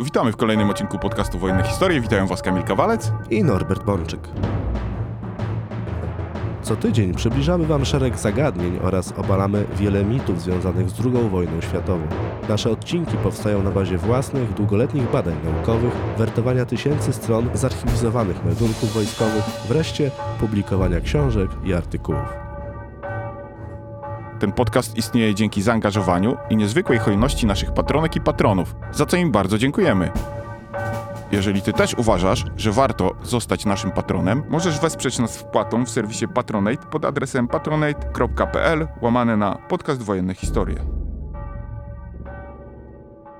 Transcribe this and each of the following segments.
Witamy w kolejnym odcinku podcastu Wojenne Historie. Witają Was Kamil Kawalec i Norbert Bączyk. Co tydzień przybliżamy Wam szereg zagadnień oraz obalamy wiele mitów związanych z II wojną światową. Nasze odcinki powstają na bazie własnych, długoletnich badań naukowych, wertowania tysięcy stron zarchiwizowanych meldunków wojskowych, wreszcie publikowania książek i artykułów. Ten podcast istnieje dzięki zaangażowaniu i niezwykłej hojności naszych patronek i patronów, za co im bardzo dziękujemy. Jeżeli ty też uważasz, że warto zostać naszym patronem, możesz wesprzeć nas wpłatą w serwisie Patronate pod adresem patronate.pl łamane na podcast Wojenne Historie.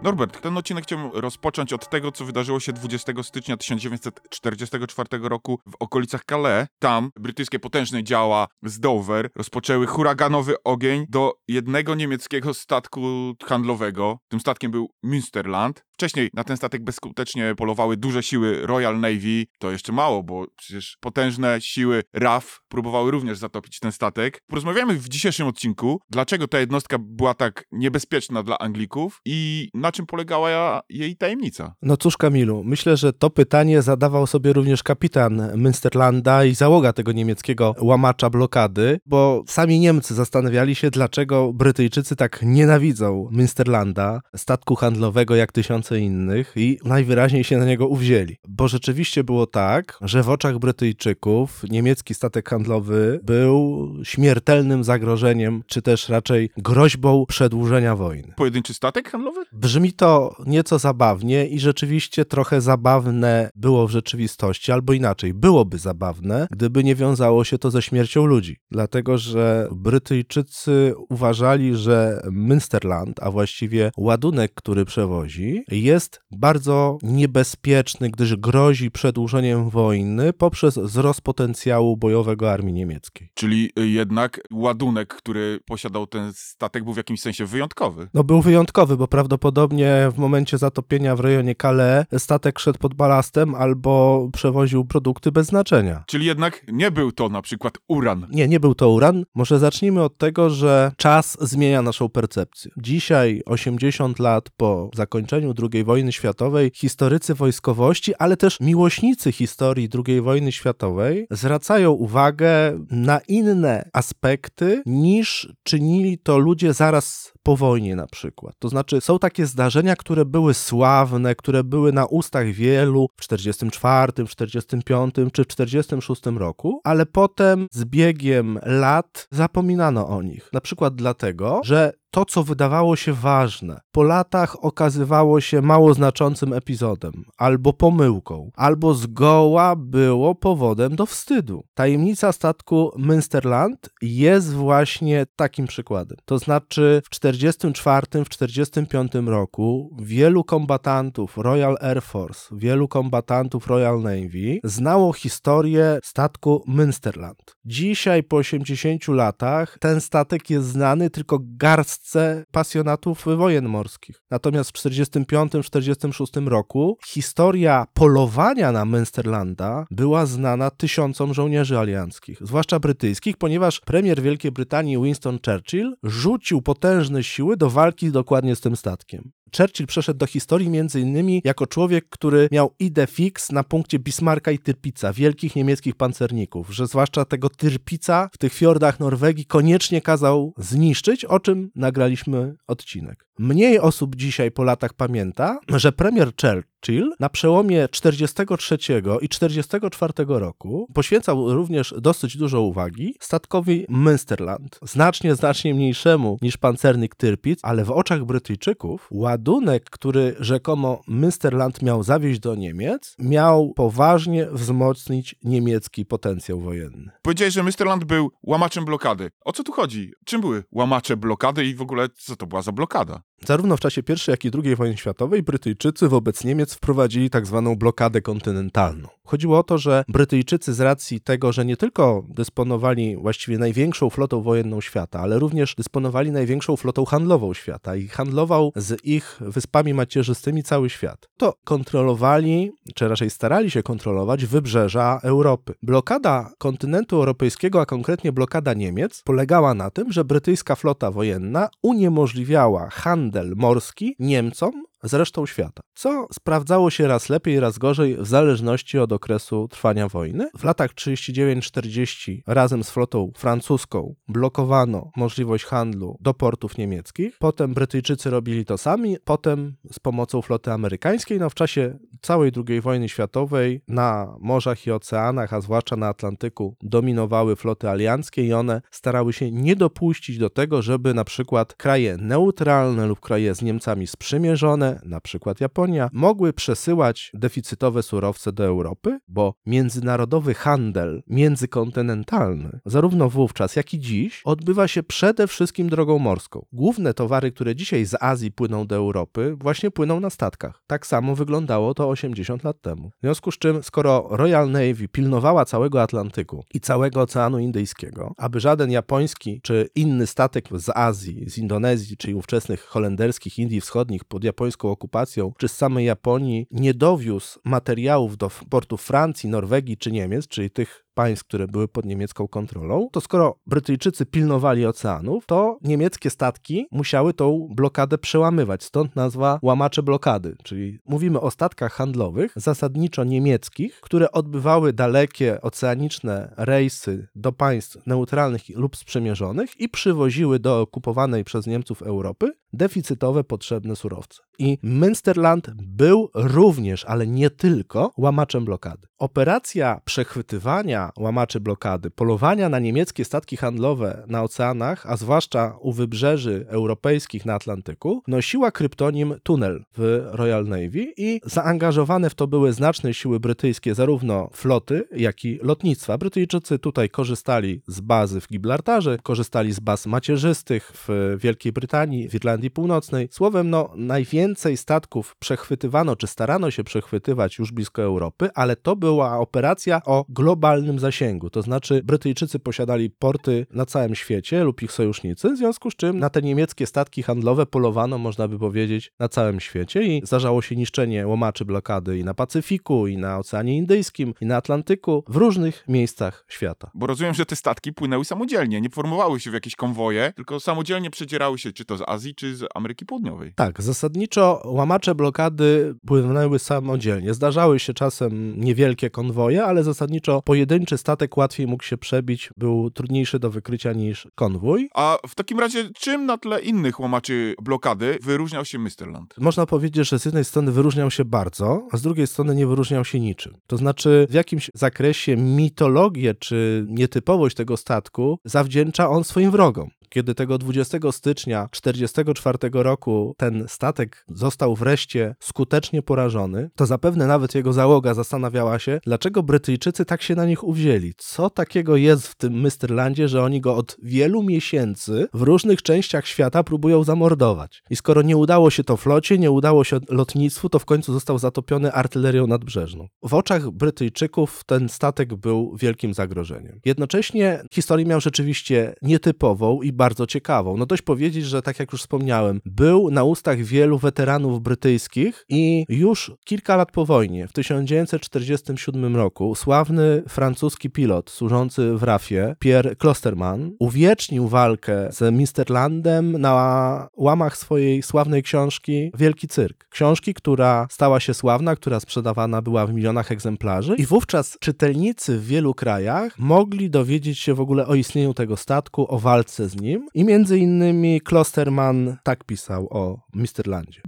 Norbert, ten odcinek chciałbym rozpocząć od tego, co wydarzyło się 20 stycznia 1944 roku w okolicach Calais. Tam brytyjskie potężne działa z Dover rozpoczęły huraganowy ogień do jednego niemieckiego statku handlowego. Tym statkiem był Münsterland. Wcześniej na ten statek bezskutecznie polowały duże siły Royal Navy. To jeszcze mało, bo przecież potężne siły RAF próbowały również zatopić ten statek. Porozmawiamy w dzisiejszym odcinku, dlaczego ta jednostka była tak niebezpieczna dla Anglików i na czym polegała jej tajemnica. No cóż, Kamilu, myślę, że to pytanie zadawał sobie również kapitan Münsterlanda i załoga tego niemieckiego łamacza blokady, bo sami Niemcy zastanawiali się, dlaczego Brytyjczycy tak nienawidzą Münsterlanda, statku handlowego jak tysiąc tysiące innych i najwyraźniej się na niego uwzięli. Bo rzeczywiście było tak, że w oczach Brytyjczyków niemiecki statek handlowy był śmiertelnym zagrożeniem, czy też raczej groźbą przedłużenia wojny. Pojedynczy statek handlowy? Brzmi to nieco zabawnie i rzeczywiście trochę zabawne było w rzeczywistości, albo inaczej, byłoby zabawne, gdyby nie wiązało się to ze śmiercią ludzi. Dlatego, że Brytyjczycy uważali, że Münsterland, a właściwie ładunek, który przewozi, jest bardzo niebezpieczny, gdyż grozi przedłużeniem wojny poprzez wzrost potencjału bojowego armii niemieckiej. Czyli y, jednak ładunek, który posiadał ten statek, był w jakimś sensie wyjątkowy. No był wyjątkowy, bo prawdopodobnie w momencie zatopienia w rejonie Calais statek szedł pod balastem albo przewoził produkty bez znaczenia. Czyli jednak nie był to na przykład uran. Nie, nie był to uran. Może zacznijmy od tego, że czas zmienia naszą percepcję. Dzisiaj, 80 lat po zakończeniu II wojny światowej, historycy wojskowości, ale też miłośnicy historii II wojny światowej zwracają uwagę na inne aspekty niż czynili to ludzie zaraz po wojnie na przykład. To znaczy są takie zdarzenia, które były sławne, które były na ustach wielu w 44, w 45 czy w 46 roku, ale potem z biegiem lat zapominano o nich. Na przykład dlatego, że to, co wydawało się ważne, po latach okazywało się mało znaczącym epizodem, albo pomyłką, albo zgoła było powodem do wstydu. Tajemnica statku Münsterland jest właśnie takim przykładem. To znaczy w 1944, w 1945 roku wielu kombatantów Royal Air Force, wielu kombatantów Royal Navy znało historię statku Münsterland. Dzisiaj po 80 latach ten statek jest znany tylko garstce pasjonatów wojen morskich. Natomiast w 1945-1946 roku historia polowania na Münsterlanda była znana tysiącom żołnierzy alianckich, zwłaszcza brytyjskich, ponieważ premier Wielkiej Brytanii Winston Churchill rzucił potężne siły do walki dokładnie z tym statkiem. Churchill przeszedł do historii między innymi jako człowiek, który miał idę fix na punkcie Bismarcka i Tyrpica, wielkich niemieckich pancerników, że zwłaszcza tego Tyrpica w tych fiordach Norwegii koniecznie kazał zniszczyć, o czym nagraliśmy odcinek. Mniej osób dzisiaj po latach pamięta, że premier Churchill na przełomie 43 i 44 roku poświęcał również dosyć dużo uwagi statkowi Münsterland, znacznie, znacznie mniejszemu niż pancernik Tyrpic, ale w oczach Brytyjczyków ładunek, który rzekomo Münsterland miał zawieźć do Niemiec, miał poważnie wzmocnić niemiecki potencjał wojenny. Powiedziałeś, że Münsterland był łamaczem blokady. O co tu chodzi? Czym były łamacze blokady i w ogóle co to była za blokada? Zarówno w czasie I, jak i II wojny światowej Brytyjczycy wobec Niemiec wprowadzili tak zwaną blokadę kontynentalną. Chodziło o to, że Brytyjczycy z racji tego, że nie tylko dysponowali właściwie największą flotą wojenną świata, ale również dysponowali największą flotą handlową świata i handlował z ich wyspami macierzystymi cały świat, to kontrolowali, czy raczej starali się kontrolować wybrzeża Europy. Blokada kontynentu europejskiego, a konkretnie blokada Niemiec, polegała na tym, że brytyjska flota wojenna uniemożliwiała handel morski Niemcom z resztą świata, co sprawdzało się raz lepiej, raz gorzej w zależności od okresu trwania wojny. W latach 39-40 razem z flotą francuską blokowano możliwość handlu do portów niemieckich. Potem Brytyjczycy robili to sami, potem z pomocą floty amerykańskiej. No w czasie całej II wojny światowej na morzach i oceanach, a zwłaszcza na Atlantyku, dominowały floty alianckie i one starały się nie dopuścić do tego, żeby na przykład kraje neutralne lub kraje z Niemcami sprzymierzone, na przykład Japonia, mogły przesyłać deficytowe surowce do Europy, bo międzynarodowy handel międzykontynentalny, zarówno wówczas, jak i dziś, odbywa się przede wszystkim drogą morską. Główne towary, które dzisiaj z Azji płyną do Europy, właśnie płyną na statkach. Tak samo wyglądało to 80 lat temu. W związku z czym, skoro Royal Navy pilnowała całego Atlantyku i całego Oceanu Indyjskiego, aby żaden japoński czy inny statek z Azji, z Indonezji, czyli ówczesnych holenderskich Indii Wschodnich pod japońską okupacją, czy z samej Japonii nie dowiózł materiałów do portów Francji, Norwegii czy Niemiec, czyli tych państw, które były pod niemiecką kontrolą, to skoro Brytyjczycy pilnowali oceanów, to niemieckie statki musiały tą blokadę przełamywać. Stąd nazwa łamacze blokady, czyli mówimy o statkach handlowych, zasadniczo niemieckich, które odbywały dalekie oceaniczne rejsy do państw neutralnych lub sprzymierzonych i przywoziły do okupowanej przez Niemców Europy deficytowe potrzebne surowce. I Münsterland był również, ale nie tylko, łamaczem blokady. Operacja przechwytywania łamaczy blokady, polowania na niemieckie statki handlowe na oceanach, a zwłaszcza u wybrzeży europejskich na Atlantyku, nosiła kryptonim Tunel w Royal Navy i zaangażowane w to były znaczne siły brytyjskie, zarówno floty, jak i lotnictwa. Brytyjczycy tutaj korzystali z bazy w Gibraltarze, korzystali z baz macierzystych w Wielkiej Brytanii, w Irlandii Północnej. Słowem, no, najwięcej statków przechwytywano, czy starano się przechwytywać już blisko Europy, ale to była operacja o globalnym zasięgu. To znaczy, Brytyjczycy posiadali porty na całym świecie lub ich sojusznicy, w związku z czym na te niemieckie statki handlowe polowano, można by powiedzieć, na całym świecie i zdarzało się niszczenie łomaczy blokady i na Pacyfiku, i na Oceanie Indyjskim, i na Atlantyku, w różnych miejscach świata. Bo rozumiem, że te statki płynęły samodzielnie, nie formowały się w jakieś konwoje, tylko samodzielnie przedzierały się czy to z Azji, czy z Ameryki Południowej. Tak, zasadniczo łamacze blokady płynęły samodzielnie. Zdarzały się czasem niewielkie konwoje, ale zasadniczo pojedynczy statek łatwiej mógł się przebić, był trudniejszy do wykrycia niż konwój. A w takim razie, czym na tle innych łamaczy blokady wyróżniał się Misterland? Można powiedzieć, że z jednej strony wyróżniał się bardzo, a z drugiej strony nie wyróżniał się niczym. To znaczy, w jakimś zakresie mitologię czy nietypowość tego statku zawdzięcza on swoim wrogom. Kiedy tego 20 stycznia 1944 roku ten statek został wreszcie skutecznie porażony, to zapewne nawet jego załoga zastanawiała się, dlaczego Brytyjczycy tak się na nich uwzięli. Co takiego jest w tym Misterlandzie, że oni go od wielu miesięcy w różnych częściach świata próbują zamordować. I skoro nie udało się to flocie, nie udało się lotnictwu, to w końcu został zatopiony artylerią nadbrzeżną. W oczach Brytyjczyków ten statek był wielkim zagrożeniem. Jednocześnie historię miał rzeczywiście nietypową i bardzo ciekawą. No dość powiedzieć, że tak jak już wspomniałem, był na ustach wielu weteranów brytyjskich i już kilka lat po wojnie, w 1947 roku, sławny francuski pilot służący w RAF-ie, Pierre Klosterman, uwiecznił walkę z Misterlandem na łamach swojej sławnej książki Wielki Cyrk. Książki, która stała się sławna, która sprzedawana była w milionach egzemplarzy i wówczas czytelnicy w wielu krajach mogli dowiedzieć się w ogóle o istnieniu tego statku, o walce z nim i między innymi Klosterman tak pisał o Misterlandzie.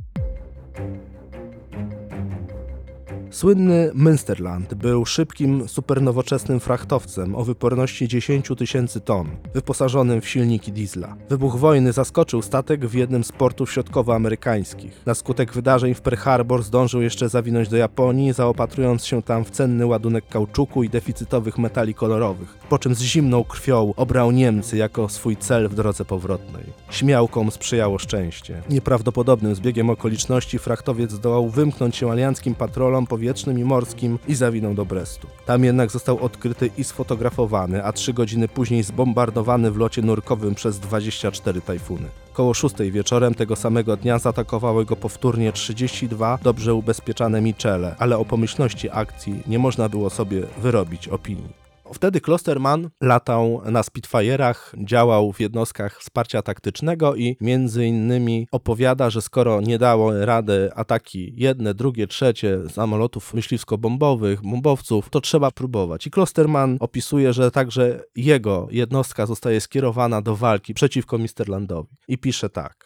Słynny Münsterland był szybkim, supernowoczesnym frachtowcem o wyporności 10 tysięcy ton, wyposażonym w silniki diesla. Wybuch wojny zaskoczył statek w jednym z portów środkowoamerykańskich. Na skutek wydarzeń w Pearl Harbor zdążył jeszcze zawinąć do Japonii, zaopatrując się tam w cenny ładunek kauczuku i deficytowych metali kolorowych, po czym z zimną krwią obrał Niemcy jako swój cel w drodze powrotnej. Śmiałkom sprzyjało szczęście. Nieprawdopodobnym zbiegiem okoliczności frachtowiec zdołał wymknąć się alianckim patrolom powietrznym i morskim i zawinął do Brestu. Tam jednak został odkryty i sfotografowany, a trzy godziny później zbombardowany w locie nurkowym przez 24 tajfuny. Koło 6 wieczorem tego samego dnia zaatakowały go powtórnie 32 dobrze ubezpieczane Michele, ale o pomyślności akcji nie można było sobie wyrobić opinii. Wtedy Klosterman latał na Spitfire'ach, działał w jednostkach wsparcia taktycznego i między innymi opowiada, że skoro nie dało rady ataki jedne, drugie, trzecie samolotów myśliwsko-bombowych, bombowców, to trzeba próbować. I Klosterman opisuje, że także jego jednostka zostaje skierowana do walki przeciwko Misterlandowi. I pisze tak.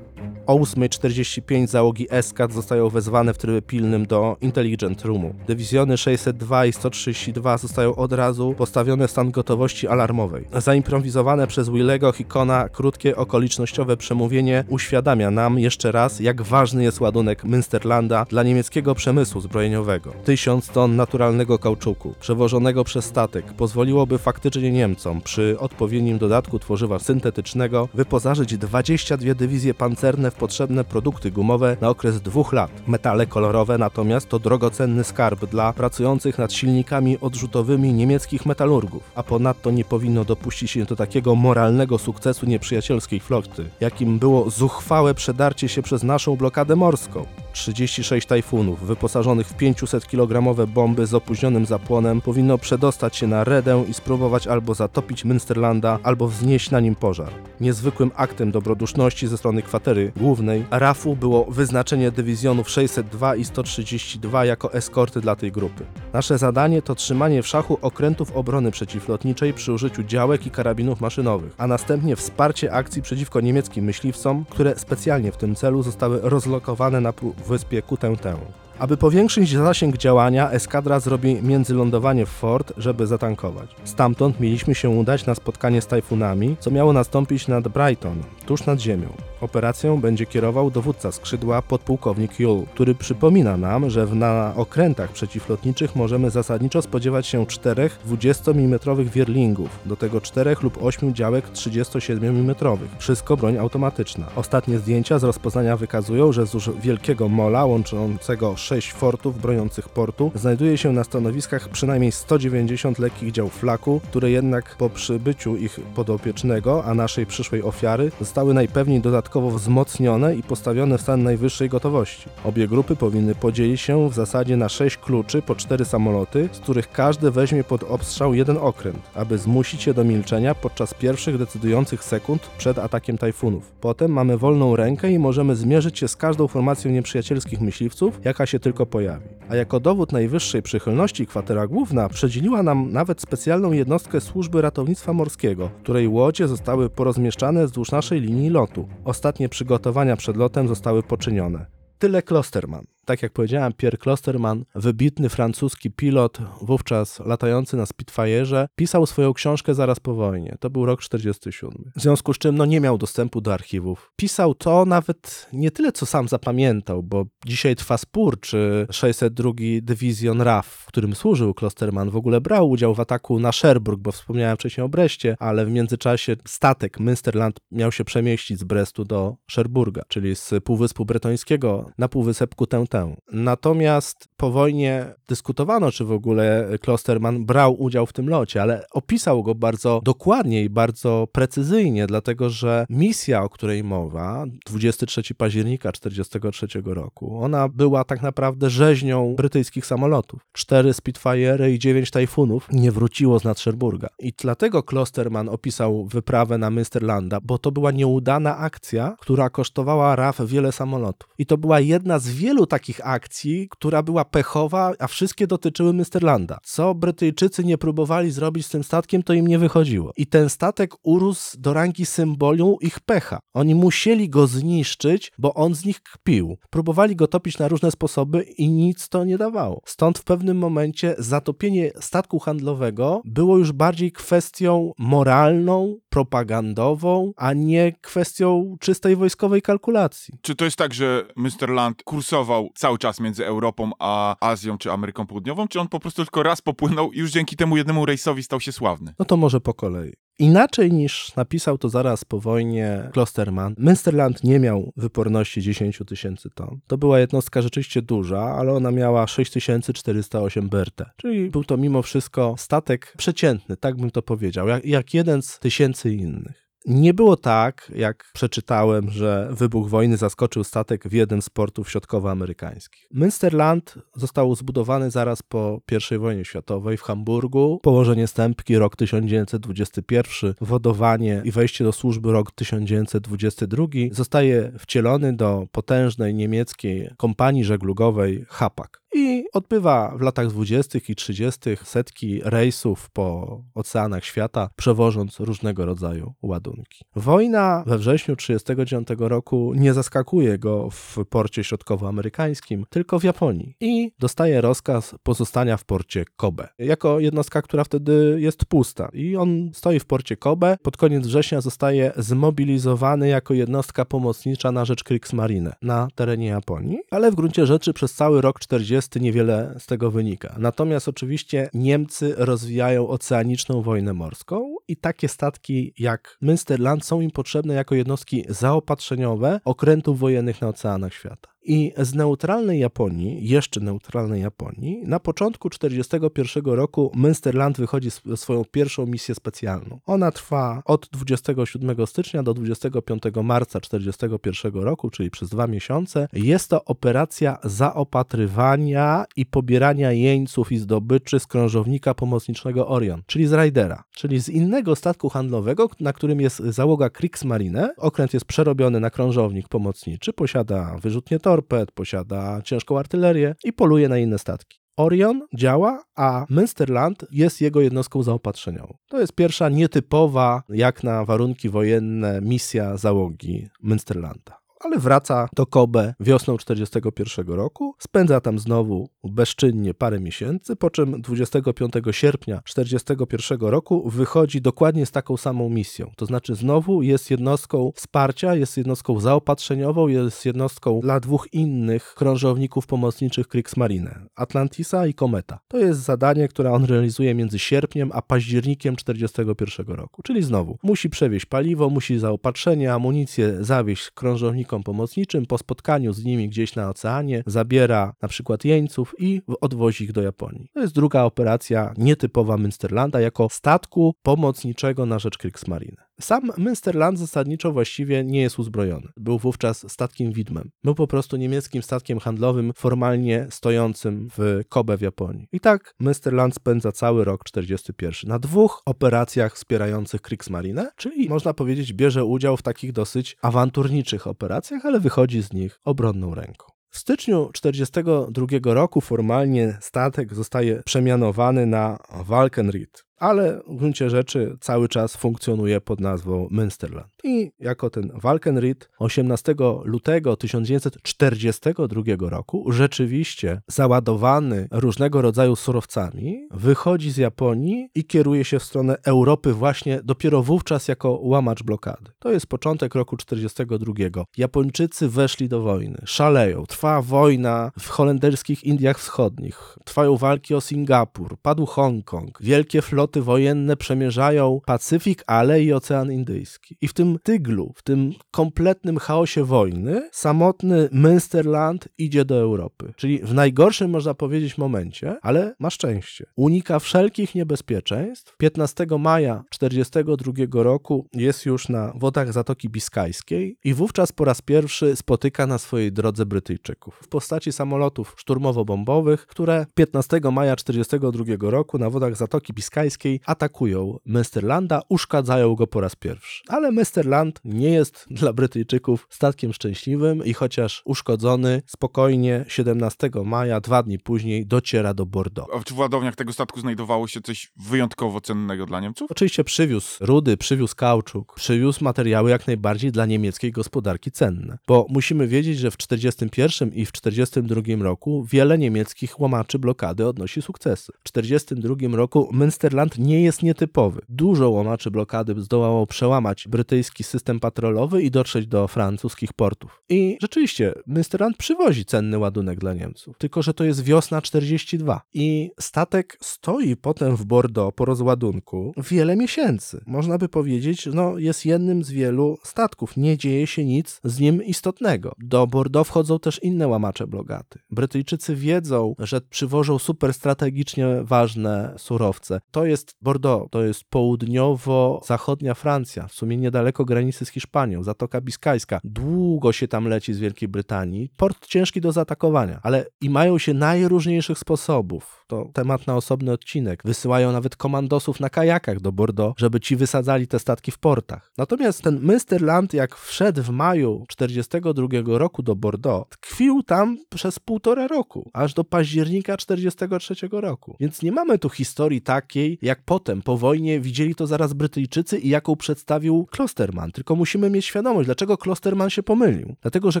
O 8.45 załogi Eskat zostają wezwane w trybie pilnym do Intelligent Roomu. Dywizjony 602 i 132 zostają od razu postawione w stan gotowości alarmowej. Zaimprowizowane przez Willego Hikona krótkie okolicznościowe przemówienie uświadamia nam jeszcze raz, jak ważny jest ładunek Münsterlanda dla niemieckiego przemysłu zbrojeniowego. Tysiąc ton naturalnego kauczuku, przewożonego przez statek, pozwoliłoby faktycznie Niemcom przy odpowiednim dodatku tworzywa syntetycznego wyposażyć 22 dywizje pancerne w potrzebne produkty gumowe na okres dwóch lat. Metale kolorowe natomiast to drogocenny skarb dla pracujących nad silnikami odrzutowymi niemieckich metalurgów, a ponadto nie powinno dopuścić się do takiego moralnego sukcesu nieprzyjacielskiej floty, jakim było zuchwałe przedarcie się przez naszą blokadę morską. 36 tajfunów wyposażonych w 500-kilogramowe bomby z opóźnionym zapłonem powinno przedostać się na Redę i spróbować albo zatopić Münsterlanda, albo wznieść na nim pożar. Niezwykłym aktem dobroduszności ze strony kwatery głównej RAF-u było wyznaczenie dywizjonów 602 i 132 jako eskorty dla tej grupy. Nasze zadanie to trzymanie w szachu okrętów obrony przeciwlotniczej przy użyciu działek i karabinów maszynowych, a następnie wsparcie akcji przeciwko niemieckim myśliwcom, które specjalnie w tym celu zostały rozlokowane na Vou-se-pia cutão-tão. Aby powiększyć zasięg działania, eskadra zrobi międzylądowanie w Fort, żeby zatankować. Stamtąd mieliśmy się udać na spotkanie z tajfunami, co miało nastąpić nad Brighton, tuż nad ziemią. Operacją będzie kierował dowódca skrzydła podpułkownik Yule, który przypomina nam, że na okrętach przeciwlotniczych możemy zasadniczo spodziewać się czterech 20 mm wierlingów, do tego czterech lub ośmiu działek 37 mm. Wszystko broń automatyczna. Ostatnie zdjęcia z rozpoznania wykazują, że wzdłuż wielkiego mola łączącego sześć fortów broniących portu znajduje się na stanowiskach przynajmniej 190 lekkich dział flaku, które jednak po przybyciu ich podopiecznego, a naszej przyszłej ofiary, zostały najpewniej dodatkowo wzmocnione i postawione w stan najwyższej gotowości. Obie grupy powinny podzielić się w zasadzie na sześć kluczy po cztery samoloty, z których każdy weźmie pod obstrzał jeden okręt, aby zmusić je do milczenia podczas pierwszych decydujących sekund przed atakiem tajfunów. Potem mamy wolną rękę i możemy zmierzyć się z każdą formacją nieprzyjacielskich myśliwców, jaka się tylko pojawi. A jako dowód najwyższej przychylności kwatera główna przedzieliła nam nawet specjalną jednostkę służby ratownictwa morskiego, której łodzie zostały porozmieszczane wzdłuż naszej linii lotu. Ostatnie przygotowania przed lotem zostały poczynione. Tyle Klosterman tak jak powiedziałem, Pierre Klosterman, wybitny francuski pilot, wówczas latający na Spitfire'ze, pisał swoją książkę zaraz po wojnie. To był rok 47. W związku z czym no, nie miał dostępu do archiwów. Pisał to nawet nie tyle, co sam zapamiętał, bo dzisiaj trwa spór, czy 602 Dywizjon RAF, w którym służył Klosterman, w ogóle brał udział w ataku na Sherbrooke, bo wspomniałem wcześniej o Breście, ale w międzyczasie statek Münsterland miał się przemieścić z Brestu do Sherburga, czyli z Półwyspu Bretońskiego na Półwysep Kutę Natomiast po wojnie dyskutowano, czy w ogóle Klosterman brał udział w tym locie, ale opisał go bardzo dokładnie i bardzo precyzyjnie, dlatego że misja, o której mowa, 23 października 1943 roku, ona była tak naprawdę rzeźnią brytyjskich samolotów. Cztery Spitfire i dziewięć Tajfunów nie wróciło z Nadszerburga. I dlatego Klosterman opisał wyprawę na Münsterlanda, bo to była nieudana akcja, która kosztowała RAF wiele samolotów. I to była jedna z wielu takich takich akcji, która była pechowa, a wszystkie dotyczyły Münsterlanda. Co Brytyjczycy nie próbowali zrobić z tym statkiem, to im nie wychodziło. I ten statek urósł do rangi symbolu ich pecha. Oni musieli go zniszczyć, bo on z nich kpił. Próbowali go topić na różne sposoby i nic to nie dawało. Stąd w pewnym momencie zatopienie statku handlowego było już bardziej kwestią moralną, propagandową, a nie kwestią czystej wojskowej kalkulacji. Czy to jest tak, że Münsterland kursował cały czas między Europą a Azją czy Ameryką Południową, czy on po prostu tylko raz popłynął i już dzięki temu jednemu rejsowi stał się sławny? No to może po kolei. Inaczej niż napisał to zaraz po wojnie Klosterman, Münsterland nie miał wyporności 10 tysięcy ton. To była jednostka rzeczywiście duża, ale ona miała 6408 BRT. Czyli był to mimo wszystko statek przeciętny, tak bym to powiedział, jak, jak jeden z tysięcy innych. Nie było tak, jak przeczytałem, że wybuch wojny zaskoczył statek w jednym z portów środkowoamerykańskich. Münsterland został zbudowany zaraz po I wojnie światowej w Hamburgu. Położenie stępki rok 1921, wodowanie i wejście do służby rok 1922 zostaje wcielony do potężnej niemieckiej kompanii żeglugowej Hapag i odbywa w latach 20. i 30. setki rejsów po oceanach świata, przewożąc różnego rodzaju ładunki. Wojna we wrześniu 1939 roku nie zaskakuje go w porcie środkowoamerykańskim, tylko w Japonii i dostaje rozkaz pozostania w porcie Kobe. Jako jednostka, która wtedy jest pusta i on stoi w porcie Kobe, pod koniec września zostaje zmobilizowany jako jednostka pomocnicza na rzecz Kriegsmarine na terenie Japonii, ale w gruncie rzeczy przez cały rok 40 niewiele z tego wynika. Natomiast oczywiście Niemcy rozwijają oceaniczną wojnę morską i takie statki jak Münsterland są im potrzebne jako jednostki zaopatrzeniowe okrętów wojennych na oceanach świata. I z neutralnej Japonii, jeszcze neutralnej Japonii, na początku 1941 roku Münsterland wychodzi swoją pierwszą misję specjalną. Ona trwa od 27 stycznia do 25 marca 1941 roku, czyli przez dwa miesiące. Jest to operacja zaopatrywania i pobierania jeńców i zdobyczy z krążownika pomocniczego Orion, czyli z Raidera, czyli z innego statku handlowego, na którym jest załoga Kriegsmarine. Okręt jest przerobiony na krążownik pomocniczy, posiada wyrzutnie torped, posiada ciężką artylerię i poluje na inne statki. Orion działa, a Münsterland jest jego jednostką zaopatrzeniową. To jest pierwsza nietypowa, jak na warunki wojenne, misja załogi Münsterlanda ale wraca do Kobe wiosną 1941 roku, spędza tam znowu bezczynnie parę miesięcy, po czym 25 sierpnia 1941 roku wychodzi dokładnie z taką samą misją. To znaczy znowu jest jednostką wsparcia, jest jednostką zaopatrzeniową, jest jednostką dla dwóch innych krążowników pomocniczych Kriegsmarine, Atlantisa i Kometa. To jest zadanie, które on realizuje między sierpniem a październikiem 1941 roku, czyli znowu musi przewieźć paliwo, musi zaopatrzenie, amunicję zawieźć krążownikom pomocniczym, po spotkaniu z nimi gdzieś na oceanie zabiera na przykład jeńców i odwozi ich do Japonii. To jest druga operacja nietypowa Münsterlanda jako statku pomocniczego na rzecz Kriegsmarine. Sam Münsterland zasadniczo właściwie nie jest uzbrojony. Był wówczas statkiem widmem. Był po prostu niemieckim statkiem handlowym formalnie stojącym w Kobe w Japonii. I tak Münsterland spędza cały rok 41 na dwóch operacjach wspierających Kriegsmarine, czyli można powiedzieć bierze udział w takich dosyć awanturniczych operacjach, ale wychodzi z nich obronną ręką. W styczniu 1942 roku formalnie statek zostaje przemianowany na Valkenried ale w gruncie rzeczy cały czas funkcjonuje pod nazwą Münsterland. I jako ten Valkenried 18 lutego 1942 roku rzeczywiście załadowany różnego rodzaju surowcami wychodzi z Japonii i kieruje się w stronę Europy właśnie dopiero wówczas jako łamacz blokady. To jest początek roku 1942. Japończycy weszli do wojny, szaleją, trwa wojna w holenderskich Indiach Wschodnich, trwają walki o Singapur, padł Hongkong, wielkie floty wojenne przemierzają Pacyfik, ale i Ocean Indyjski. I w tym tyglu, w tym kompletnym chaosie wojny, samotny Münsterland idzie do Europy. Czyli w najgorszym, można powiedzieć, momencie, ale ma szczęście. Unika wszelkich niebezpieczeństw. 15 maja 1942 roku jest już na wodach Zatoki Biskajskiej i wówczas po raz pierwszy spotyka na swojej drodze Brytyjczyków w postaci samolotów szturmowo-bombowych, które 15 maja 1942 roku na wodach Zatoki Biskajskiej atakują Mesterlanda, uszkadzają go po raz pierwszy. Ale Mesterland nie jest dla Brytyjczyków statkiem szczęśliwym i chociaż uszkodzony, spokojnie 17 maja, dwa dni później, dociera do Bordeaux. A czy w ładowniach tego statku znajdowało się coś wyjątkowo cennego dla Niemców? Oczywiście przywiózł rudy, przywiózł kauczuk, przywiózł materiały jak najbardziej dla niemieckiej gospodarki cenne. Bo musimy wiedzieć, że w 1941 i w 1942 roku wiele niemieckich łamaczy blokady odnosi sukcesy. W 1942 roku Münsterland nie jest nietypowy. Dużo łamaczy blokady zdołało przełamać brytyjskie system patrolowy i dotrzeć do francuskich portów. I rzeczywiście, Münsterland przywozi cenny ładunek dla Niemców. Tylko, że to jest wiosna 42 i statek stoi potem w Bordeaux po rozładunku wiele miesięcy. Można by powiedzieć, no jest jednym z wielu statków. Nie dzieje się nic z nim istotnego. Do Bordeaux wchodzą też inne łamacze blogaty. Brytyjczycy wiedzą, że przywożą super strategicznie ważne surowce. To jest Bordeaux, to jest południowo-zachodnia Francja, w sumie niedaleko granicy z Hiszpanią, Zatoka Biskajska. Długo się tam leci z Wielkiej Brytanii. Port ciężki do zaatakowania, ale i mają się najróżniejszych sposobów. To temat na osobny odcinek. Wysyłają nawet komandosów na kajakach do Bordeaux, żeby ci wysadzali te statki w portach. Natomiast ten Münsterland, jak wszedł w maju 42 roku do Bordeaux, tkwił tam przez półtora roku, aż do października 43 roku. Więc nie mamy tu historii takiej, jak potem, po wojnie, widzieli to zaraz Brytyjczycy i jaką przedstawił Klosterman. Tylko musimy mieć świadomość, dlaczego Klosterman się pomylił. Dlatego, że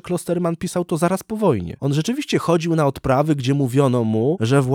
Klosterman pisał to zaraz po wojnie. On rzeczywiście chodził na odprawy, gdzie mówiono mu, że w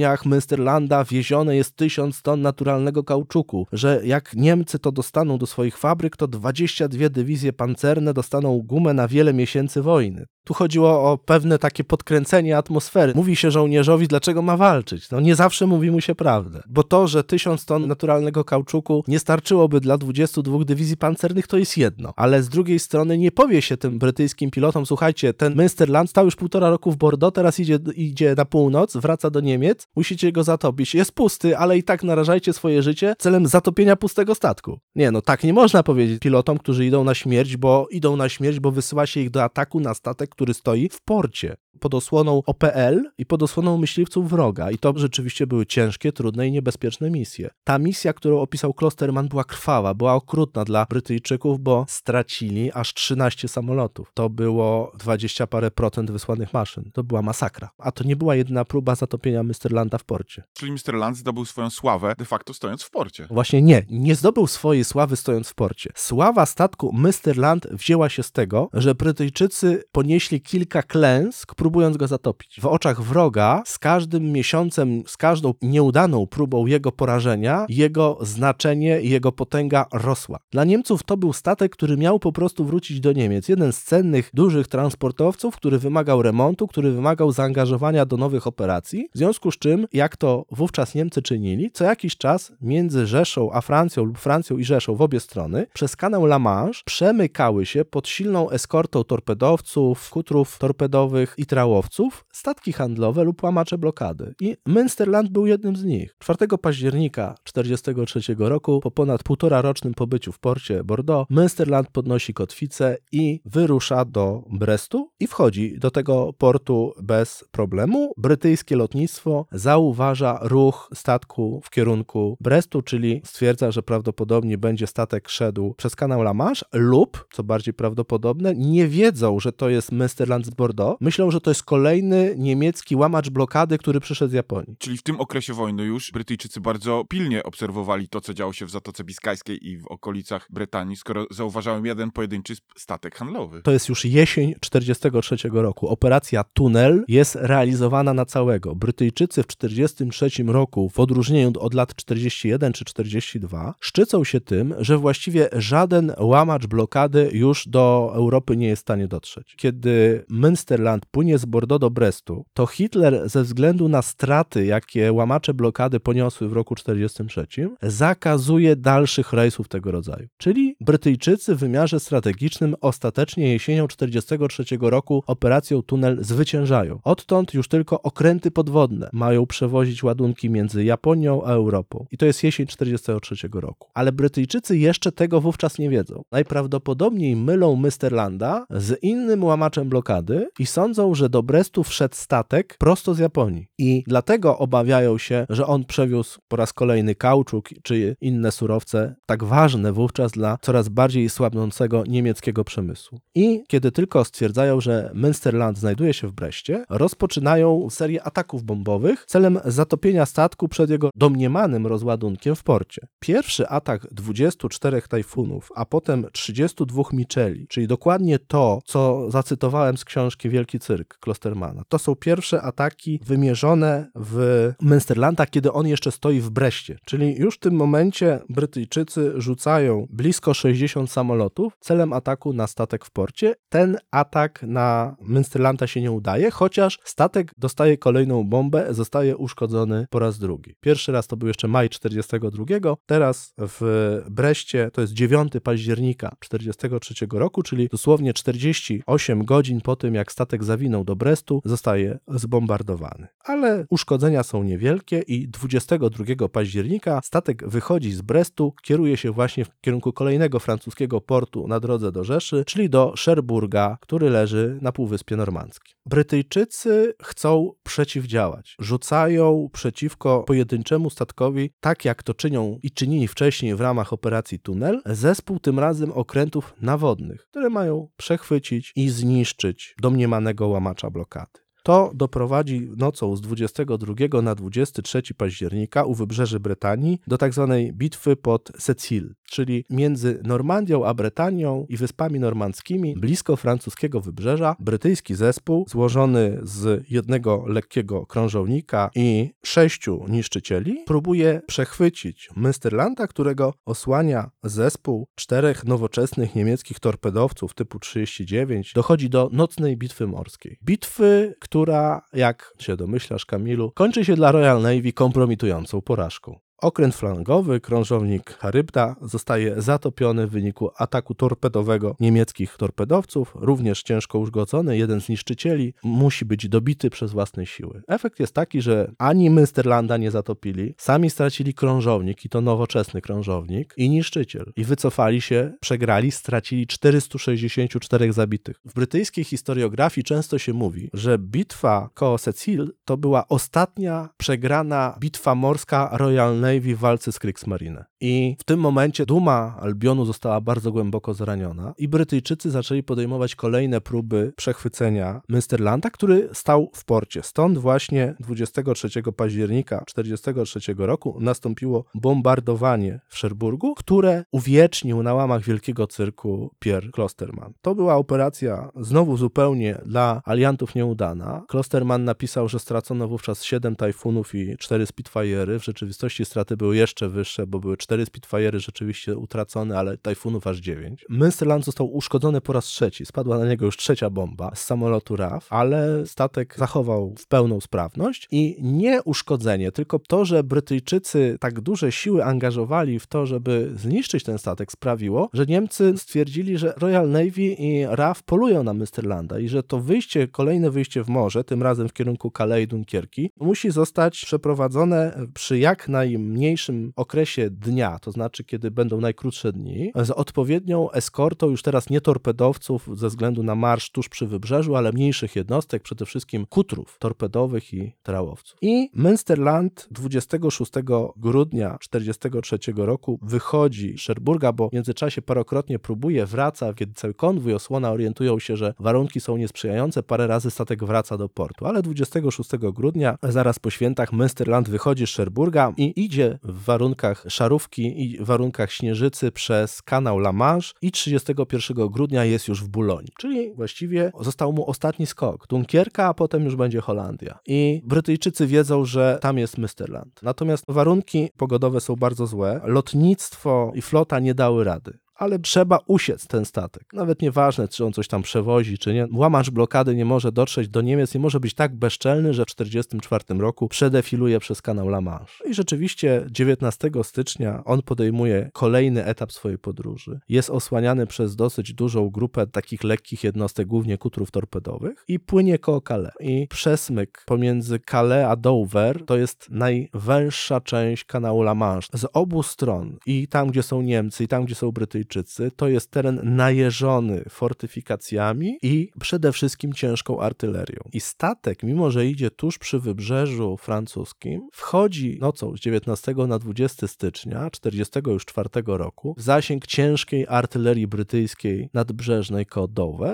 ładowniach Münsterlanda wiezione jest tysiąc ton naturalnego kauczuku, że jak Niemcy to dostaną do swoich fabryk, to 22 dywizje pancerne dostaną gumę na wiele miesięcy wojny. Tu chodziło o pewne takie podkręcenie atmosfery. Mówi się żołnierzowi, dlaczego ma walczyć. No nie zawsze mówi mu się prawdę. Bo to, że tysiąc ton naturalnego kauczuku nie starczyłoby dla 22 dywizji pancernych, to jest jedno. Ale z drugiej strony nie powie się tym brytyjskim pilotom, słuchajcie, ten Münsterland stał już półtora roku w Bordeaux, teraz idzie, idzie na północ, wraca do Niemiec, musicie go zatopić. Jest pusty, ale i tak narażajcie swoje życie celem zatopienia pustego statku. Nie, no tak nie można powiedzieć pilotom, którzy idą na śmierć, bo idą na śmierć, bo wysyła się ich do ataku na statek, który stoi w porcie pod osłoną OPL i pod osłoną myśliwców wroga. I to rzeczywiście były ciężkie, trudne i niebezpieczne misje. Ta misja, którą opisał Klosterman, była krwawa, była okrutna dla Brytyjczyków, bo stracili aż 13 samolotów. To było 20 parę procent wysłanych maszyn. To była masakra. A to nie była jedyna próba zatopienia Münsterlanda w porcie. Czyli Mr. Land zdobył swoją sławę de facto stojąc w porcie. Właśnie nie, nie zdobył swojej sławy stojąc w porcie. Sława statku Münsterland wzięła się z tego, że Brytyjczycy ponieśli kilka klęsk, próbując go zatopić. W oczach wroga z każdym miesiącem, z każdą nieudaną próbą jego porażenia, jego znaczenie i jego potęga rosła. Dla Niemców to był statek, który miał po prostu wrócić do Niemiec. Jeden z cennych, dużych transportowców, który wymagał remontu, który wymagał zaangażowania do nowych operacji. W związku z czym, jak to wówczas Niemcy czynili, co jakiś czas między Rzeszą a Francją lub Francją i Rzeszą w obie strony przez kanał La Manche przemykały się pod silną eskortą torpedowców, kutrów torpedowych i trałowców statki handlowe lub łamacze blokady. I Münsterland był jednym z nich. 4 października 1943 roku, po ponad półtora rocznym pobyciu w porcie Bordeaux, Münsterland podnosi kotwicę i wyrusza do Brestu i wchodzi do tego portu bez problemu. Brytyjskie lotnictwo zauważa ruch statku w kierunku Brestu, czyli stwierdza, że prawdopodobnie będzie statek szedł przez kanał La Manche lub, co bardziej prawdopodobne, nie wiedzą, że to jest Münsterland z Bordeaux. Myślą, że to jest kolejny niemiecki łamacz blokady, który przyszedł z Japonii. Czyli w tym okresie wojny już Brytyjczycy bardzo pilnie obserwowali to, co działo się w Zatoce Biskajskiej i w okolicach Brytanii, skoro zauważałem jeden pojedynczy statek handlowy. To jest już jesień 43 roku. Operacja Tunel jest realizowana na całego. Brytyjczycy w 43 roku, w odróżnieniu od lat 41 czy 42, szczycą się tym, że właściwie żaden łamacz blokady już do Europy nie jest w stanie dotrzeć. Kiedy Münsterland płynie z Bordeaux do Brestu, to Hitler ze względu na straty, jakie łamacze blokady poniosły w roku 43, zakazuje dalszych rejsów tego rodzaju. Czyli Brytyjczycy w wymiarze strategicznym ostatecznie jesienią 43 roku operacją Tunel zwyciężają. Odtąd już tylko okręty podwodne mają przewozić ładunki między Japonią a Europą. I to jest jesień 43 roku. Ale Brytyjczycy jeszcze tego wówczas nie wiedzą. Najprawdopodobniej mylą Münsterlanda z innym łamaczem blokady i sądzą, że do Brestu wszedł statek prosto z Japonii. I dlatego obawiają się, że on przewiózł po raz kolejny kauczuk czy inne surowce, tak ważne wówczas dla coraz bardziej słabnącego niemieckiego przemysłu. I kiedy tylko stwierdzają, że Münsterland znajduje się w Breście, rozpoczynają serię ataków bombowych celem zatopienia statku przed jego domniemanym rozładunkiem w porcie. Pierwszy atak 24 tajfunów, a potem 32 Micheli, czyli dokładnie to, co zacytowałem z książki Wielki Cyrk, Klostermana. To są pierwsze ataki wymierzone w Münsterlanda, kiedy on jeszcze stoi w Breście. Czyli już w tym momencie Brytyjczycy rzucają blisko 60 samolotów celem ataku na statek w porcie. Ten atak na Münsterlanda się nie udaje, chociaż statek dostaje kolejną bombę, zostaje uszkodzony po raz drugi. Pierwszy raz to był jeszcze maj 42, teraz w Breście to jest 9 października 43 roku, czyli dosłownie 48 godzin po tym, jak statek zawinął do Brestu, zostaje zbombardowany. Ale uszkodzenia są niewielkie i 22 października statek wychodzi z Brestu, kieruje się właśnie w kierunku kolejnego francuskiego portu na drodze do Rzeszy, czyli do Cherburga, który leży na Półwyspie Normandzkim. Brytyjczycy chcą przeciwdziałać. Rzucają przeciwko pojedynczemu statkowi, tak jak to czynią i czynili wcześniej w ramach operacji Tunel, zespół tym razem okrętów nawodnych, które mają przechwycić i zniszczyć domniemanego łamacza blokady. To doprowadzi nocą z 22 na 23 października u wybrzeży Brytanii do tzw. Tak bitwy pod Cecil, czyli między Normandią a Brytanią i Wyspami Normandzkimi, blisko francuskiego wybrzeża, brytyjski zespół złożony z jednego lekkiego krążownika i sześciu niszczycieli próbuje przechwycić Münsterlanda, którego osłania zespół czterech nowoczesnych niemieckich torpedowców typu 39. Dochodzi do nocnej bitwy morskiej. Bitwy, która, jak się domyślasz, Kamilu, kończy się dla Royal Navy kompromitującą porażką. Okręt flangowy, krążownik Charybda, zostaje zatopiony w wyniku ataku torpedowego niemieckich torpedowców, również ciężko uszkodzony. Jeden z niszczycieli musi być dobity przez własne siły. Efekt jest taki, że ani Münsterlanda nie zatopili, sami stracili krążownik, i to nowoczesny krążownik, i niszczyciel. I wycofali się, przegrali, stracili 464 zabitych. W brytyjskiej historiografii często się mówi, że bitwa koło Cecil to była ostatnia przegrana bitwa morska Royal Navy w walce z Kriegsmarine. I w tym momencie duma Albionu została bardzo głęboko zraniona i Brytyjczycy zaczęli podejmować kolejne próby przechwycenia Münsterlanda, który stał w porcie. Stąd właśnie 23 października 1943 roku nastąpiło bombardowanie w Szerburgu, które uwiecznił na łamach wielkiego cyrku Pierre Klosterman. To była operacja znowu zupełnie dla aliantów nieudana. Klosterman napisał, że stracono wówczas 7 tajfunów i 4 Spitfire'y. W rzeczywistości straty były jeszcze wyższe, bo były 4 Spitfire'y rzeczywiście utracone, ale tajfunów aż 9. Münsterland został uszkodzony po raz trzeci. Spadła na niego już trzecia bomba z samolotu RAF, ale statek zachował w pełną sprawność i nie uszkodzenie, tylko to, że Brytyjczycy tak duże siły angażowali w to, żeby zniszczyć ten statek, sprawiło, że Niemcy stwierdzili, że Royal Navy i RAF polują na Münsterlanda i że to wyjście, kolejne wyjście w morze, tym razem w kierunku Calais i Dunkierki, musi zostać przeprowadzone przy jak najmniejszym okresie dnia, to znaczy kiedy będą najkrótsze dni, z odpowiednią eskortą już teraz nie torpedowców ze względu na marsz tuż przy wybrzeżu, ale mniejszych jednostek, przede wszystkim kutrów torpedowych i trałowców. I Münsterland 26 grudnia 1943 roku wychodzi z Szerburga, bo w międzyczasie parokrotnie próbuje, wraca, kiedy cały konwój osłona orientują się, że warunki są niesprzyjające, parę razy statek wraca do portu, ale 26 grudnia, zaraz po świętach, Münsterland wychodzi z Szerburga i idzie w warunkach szarówki i warunkach śnieżycy przez kanał La Manche i 31 grudnia jest już w Bulonii. Czyli właściwie został mu ostatni skok. Dunkierka, a potem już będzie Holandia. I Brytyjczycy wiedzą, że tam jest Münsterland. Natomiast warunki pogodowe są bardzo złe. Lotnictwo i flota nie dały rady ale trzeba usiec ten statek. Nawet nieważne, czy on coś tam przewozi, czy nie. Łamacz blokady nie może dotrzeć do Niemiec, nie może być tak bezczelny, że w 1944 roku przedefiluje przez kanał La Manche. I rzeczywiście 19 stycznia on podejmuje kolejny etap swojej podróży. Jest osłaniany przez dosyć dużą grupę takich lekkich jednostek, głównie kutrów torpedowych i płynie koło Calais. I przesmyk pomiędzy Calais a Dover to jest najwęższa część kanału La Manche. Z obu stron, i tam, gdzie są Niemcy, i tam, gdzie są Brytyjczycy, Brytyjczycy to jest teren najeżony fortyfikacjami i przede wszystkim ciężką artylerią. I statek, mimo że idzie tuż przy wybrzeżu francuskim, wchodzi nocą z 19 na 20 stycznia 1944 roku w zasięg ciężkiej artylerii brytyjskiej nadbrzeżnej koło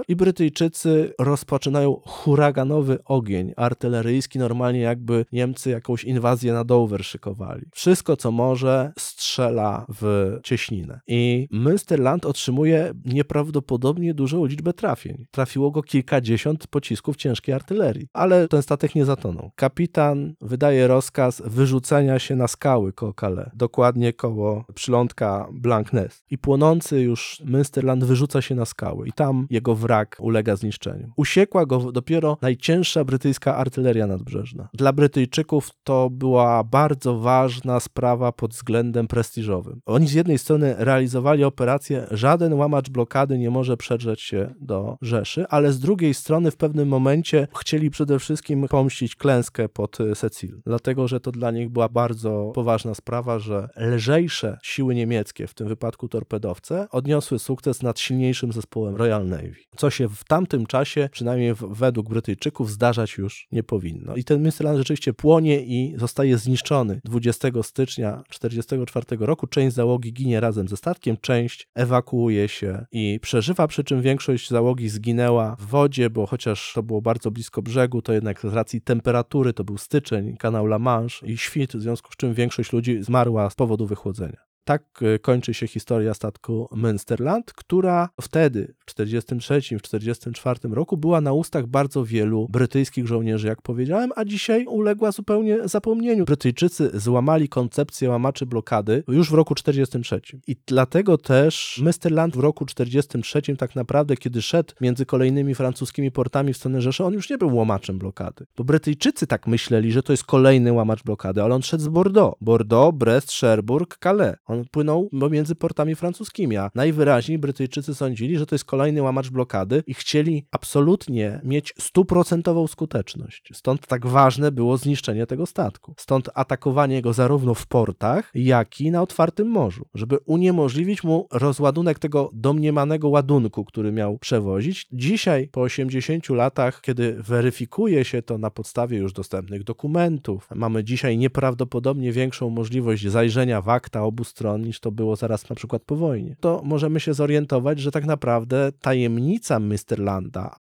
i Brytyjczycy rozpoczynają huraganowy ogień artyleryjski, normalnie jakby Niemcy jakąś inwazję na Dover szykowali. Wszystko, co może, strzela w cieśninę. I my Münsterland otrzymuje nieprawdopodobnie dużą liczbę trafień. Trafiło go kilkadziesiąt pocisków ciężkiej artylerii, ale ten statek nie zatonął. Kapitan wydaje rozkaz wyrzucenia się na skały koło Calais, dokładnie koło przylądka Blankness. I płonący już Münsterland wyrzuca się na skały i tam jego wrak ulega zniszczeniu. Usiekła go dopiero najcięższa brytyjska artyleria nadbrzeżna. Dla Brytyjczyków to była bardzo ważna sprawa pod względem prestiżowym. Oni z jednej strony realizowali operację, żaden łamacz blokady nie może przedrzeć się do Rzeszy, ale z drugiej strony w pewnym momencie chcieli przede wszystkim pomścić klęskę pod Secil, dlatego że to dla nich była bardzo poważna sprawa, że lżejsze siły niemieckie, w tym wypadku torpedowce, odniosły sukces nad silniejszym zespołem Royal Navy, co się w tamtym czasie, przynajmniej według Brytyjczyków, zdarzać już nie powinno. I ten Münsterland rzeczywiście płonie i zostaje zniszczony 20 stycznia 1944 roku. Część załogi ginie razem ze statkiem, część ewakuuje się i przeżywa, przy czym większość załogi zginęła w wodzie, bo chociaż to było bardzo blisko brzegu, to jednak z racji temperatury, to był styczeń, kanał La Manche i świt, w związku z czym większość ludzi zmarła z powodu wychłodzenia. Tak e, kończy się historia statku Münsterland, która wtedy, w 1943, w 1944 roku, była na ustach bardzo wielu brytyjskich żołnierzy, jak powiedziałem, a dzisiaj uległa zupełnie zapomnieniu. Brytyjczycy złamali koncepcję łamaczy blokady już w roku 1943. I dlatego też Münsterland w roku 1943, tak naprawdę, kiedy szedł między kolejnymi francuskimi portami w stronę Rzeszy, on już nie był łamaczem blokady. Bo Brytyjczycy tak myśleli, że to jest kolejny łamacz blokady, ale on szedł z Bordeaux. Bordeaux, Brest, Cherbourg, Calais. On płynął pomiędzy portami francuskimi, a najwyraźniej Brytyjczycy sądzili, że to jest kolejny łamacz blokady i chcieli absolutnie mieć stuprocentową skuteczność. Stąd tak ważne było zniszczenie tego statku. Stąd atakowanie go zarówno w portach, jak i na otwartym morzu, żeby uniemożliwić mu rozładunek tego domniemanego ładunku, który miał przewozić. Dzisiaj, po 80 latach, kiedy weryfikuje się to na podstawie już dostępnych dokumentów, mamy dzisiaj nieprawdopodobnie większą możliwość zajrzenia w akta obu stron niż to było zaraz na przykład po wojnie. To możemy się zorientować, że tak naprawdę tajemnica Mr.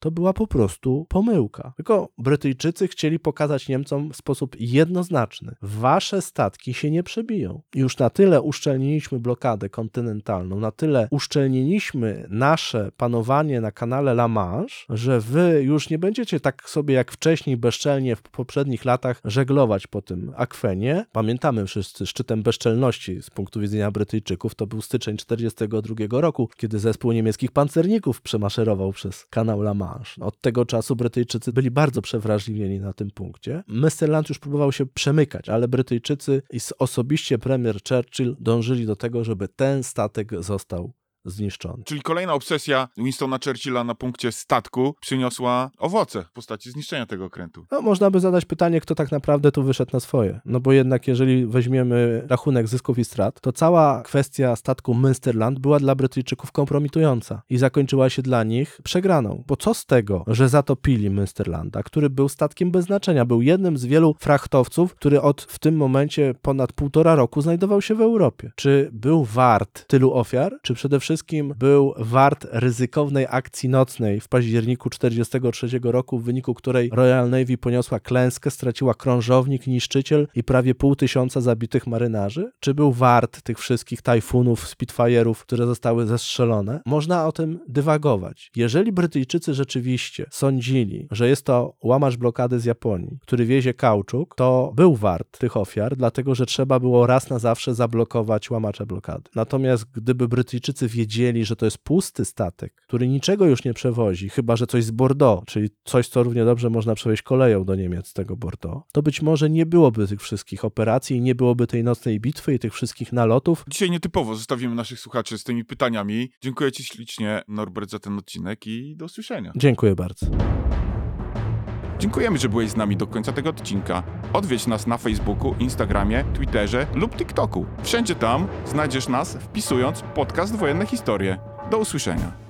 to była po prostu pomyłka. Tylko Brytyjczycy chcieli pokazać Niemcom w sposób jednoznaczny. Wasze statki się nie przebiją. Już na tyle uszczelniliśmy blokadę kontynentalną, na tyle uszczelniliśmy nasze panowanie na kanale La Manche, że wy już nie będziecie tak sobie jak wcześniej bezczelnie w poprzednich latach żeglować po tym akwenie. Pamiętamy wszyscy szczytem bezczelności z punktu widzenia Brytyjczyków to był styczeń 1942 roku, kiedy zespół niemieckich pancerników przemaszerował przez kanał La Manche. Od tego czasu Brytyjczycy byli bardzo przewrażliwieni na tym punkcie. Münsterland już próbował się przemykać, ale Brytyjczycy i osobiście premier Churchill dążyli do tego, żeby ten statek został zniszczony. Czyli kolejna obsesja Winstona Churchilla na punkcie statku przyniosła owoce w postaci zniszczenia tego okrętu. No, można by zadać pytanie, kto tak naprawdę tu wyszedł na swoje. No bo jednak, jeżeli weźmiemy rachunek zysków i strat, to cała kwestia statku Münsterland była dla Brytyjczyków kompromitująca i zakończyła się dla nich przegraną. Bo co z tego, że zatopili Münsterlanda, który był statkiem bez znaczenia, był jednym z wielu frachtowców, który od w tym momencie ponad półtora roku znajdował się w Europie. Czy był wart tylu ofiar, czy przede wszystkim wszystkim był wart ryzykownej akcji nocnej w październiku 1943 roku, w wyniku której Royal Navy poniosła klęskę, straciła krążownik, niszczyciel i prawie pół tysiąca zabitych marynarzy? Czy był wart tych wszystkich tajfunów, Spitfire'ów, które zostały zestrzelone? Można o tym dywagować. Jeżeli Brytyjczycy rzeczywiście sądzili, że jest to łamacz blokady z Japonii, który wiezie kauczuk, to był wart tych ofiar, dlatego że trzeba było raz na zawsze zablokować łamacza blokady. Natomiast gdyby Brytyjczycy wiedzieli, wiedzieli, że to jest pusty statek, który niczego już nie przewozi, chyba że coś z Bordeaux, czyli coś, co równie dobrze można przewieźć koleją do Niemiec z tego Bordeaux, to być może nie byłoby tych wszystkich operacji, nie byłoby tej nocnej bitwy i tych wszystkich nalotów. Dzisiaj nietypowo zostawimy naszych słuchaczy z tymi pytaniami. Dziękuję Ci ślicznie, Norbert, za ten odcinek i do usłyszenia. Dziękuję bardzo. Dziękujemy, że byłeś z nami do końca tego odcinka. Odwiedź nas na Facebooku, Instagramie, Twitterze lub TikToku. Wszędzie tam znajdziesz nas wpisując podcast Wojenne Historie. Do usłyszenia.